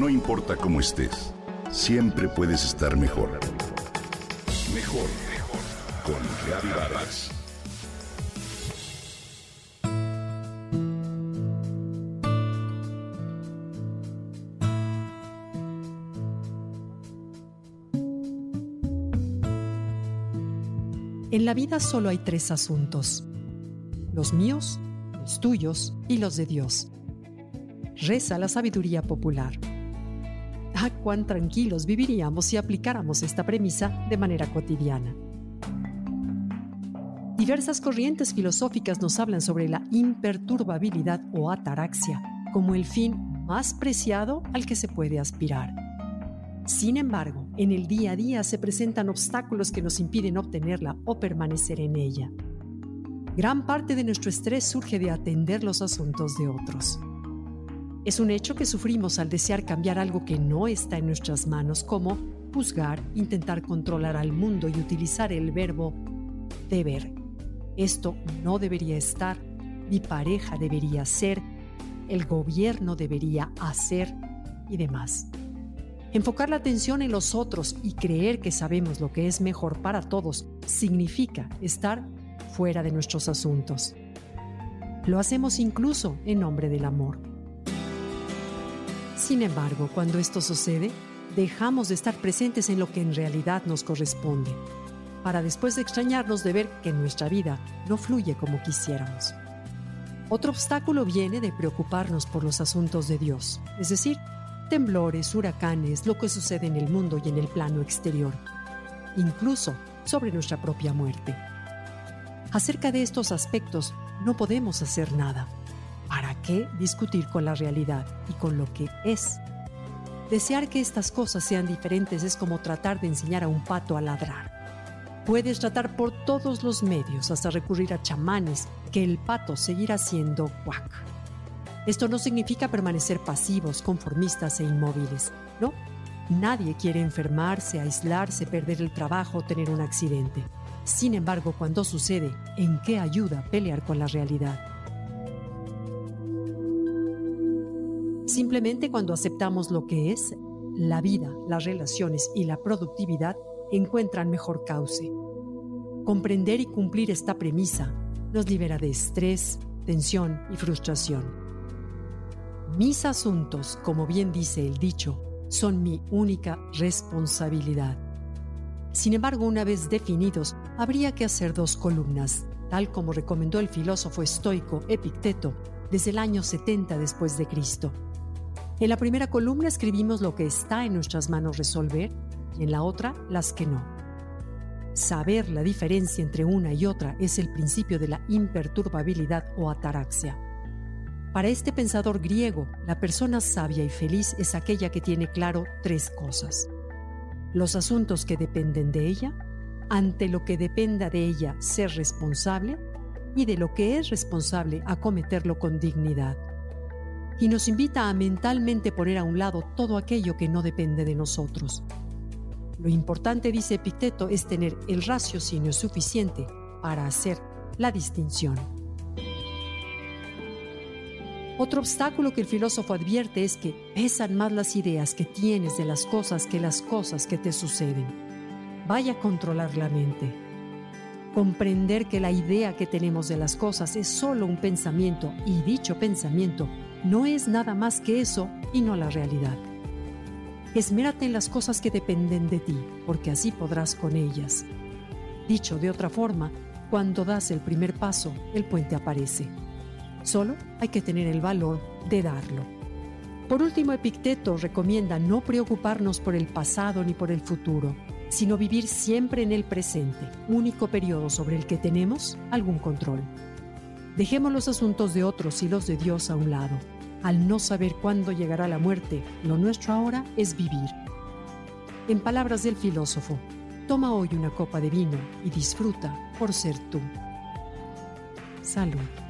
No importa cómo estés, siempre puedes estar mejor. Mejor, mejor. Con Reavivadas. En la vida solo hay tres asuntos. Los míos, los tuyos y los de Dios. Reza la sabiduría popular. Ah, cuán tranquilos viviríamos si aplicáramos esta premisa de manera cotidiana. Diversas corrientes filosóficas nos hablan sobre la imperturbabilidad o ataraxia como el fin más preciado al que se puede aspirar. Sin embargo, en el día a día se presentan obstáculos que nos impiden obtenerla o permanecer en ella. Gran parte de nuestro estrés surge de atender los asuntos de otros. Es un hecho que sufrimos al desear cambiar algo que no está en nuestras manos, como juzgar, intentar controlar al mundo y utilizar el verbo deber. Esto no debería estar, mi pareja debería ser, el gobierno debería hacer y demás. Enfocar la atención en los otros y creer que sabemos lo que es mejor para todos significa estar fuera de nuestros asuntos. Lo hacemos incluso en nombre del amor. Sin embargo, cuando esto sucede, dejamos de estar presentes en lo que en realidad nos corresponde, para después de extrañarnos de ver que nuestra vida no fluye como quisiéramos. Otro obstáculo viene de preocuparnos por los asuntos de Dios, es decir, temblores, huracanes, lo que sucede en el mundo y en el plano exterior, incluso sobre nuestra propia muerte. Acerca de estos aspectos no podemos hacer nada. ¿Para qué discutir con la realidad y con lo que es? Desear que estas cosas sean diferentes es como tratar de enseñar a un pato a ladrar. Puedes tratar por todos los medios hasta recurrir a chamanes que el pato seguirá siendo cuac. Esto no significa permanecer pasivos, conformistas e inmóviles, ¿no? Nadie quiere enfermarse, aislarse, perder el trabajo o tener un accidente. Sin embargo, cuando sucede, ¿en qué ayuda pelear con la realidad? Simplemente cuando aceptamos lo que es, la vida, las relaciones y la productividad encuentran mejor cauce. Comprender y cumplir esta premisa nos libera de estrés, tensión y frustración. Mis asuntos, como bien dice el dicho, son mi única responsabilidad. Sin embargo, una vez definidos, habría que hacer dos columnas, tal como recomendó el filósofo estoico Epicteto desde el año 70 después de Cristo. En la primera columna escribimos lo que está en nuestras manos resolver y en la otra las que no. Saber la diferencia entre una y otra es el principio de la imperturbabilidad o ataraxia. Para este pensador griego, la persona sabia y feliz es aquella que tiene claro tres cosas. Los asuntos que dependen de ella, ante lo que dependa de ella ser responsable y de lo que es responsable acometerlo con dignidad. Y nos invita a mentalmente poner a un lado todo aquello que no depende de nosotros. Lo importante, dice Epicteto, es tener el raciocinio suficiente para hacer la distinción. Otro obstáculo que el filósofo advierte es que pesan más las ideas que tienes de las cosas que las cosas que te suceden. Vaya a controlar la mente. Comprender que la idea que tenemos de las cosas es solo un pensamiento y dicho pensamiento no es nada más que eso y no la realidad. Esmérate en las cosas que dependen de ti, porque así podrás con ellas. Dicho de otra forma, cuando das el primer paso, el puente aparece. Solo hay que tener el valor de darlo. Por último, Epicteto recomienda no preocuparnos por el pasado ni por el futuro, sino vivir siempre en el presente, único periodo sobre el que tenemos algún control. Dejemos los asuntos de otros y los de Dios a un lado. Al no saber cuándo llegará la muerte, lo nuestro ahora es vivir. En palabras del filósofo, toma hoy una copa de vino y disfruta por ser tú. Salud.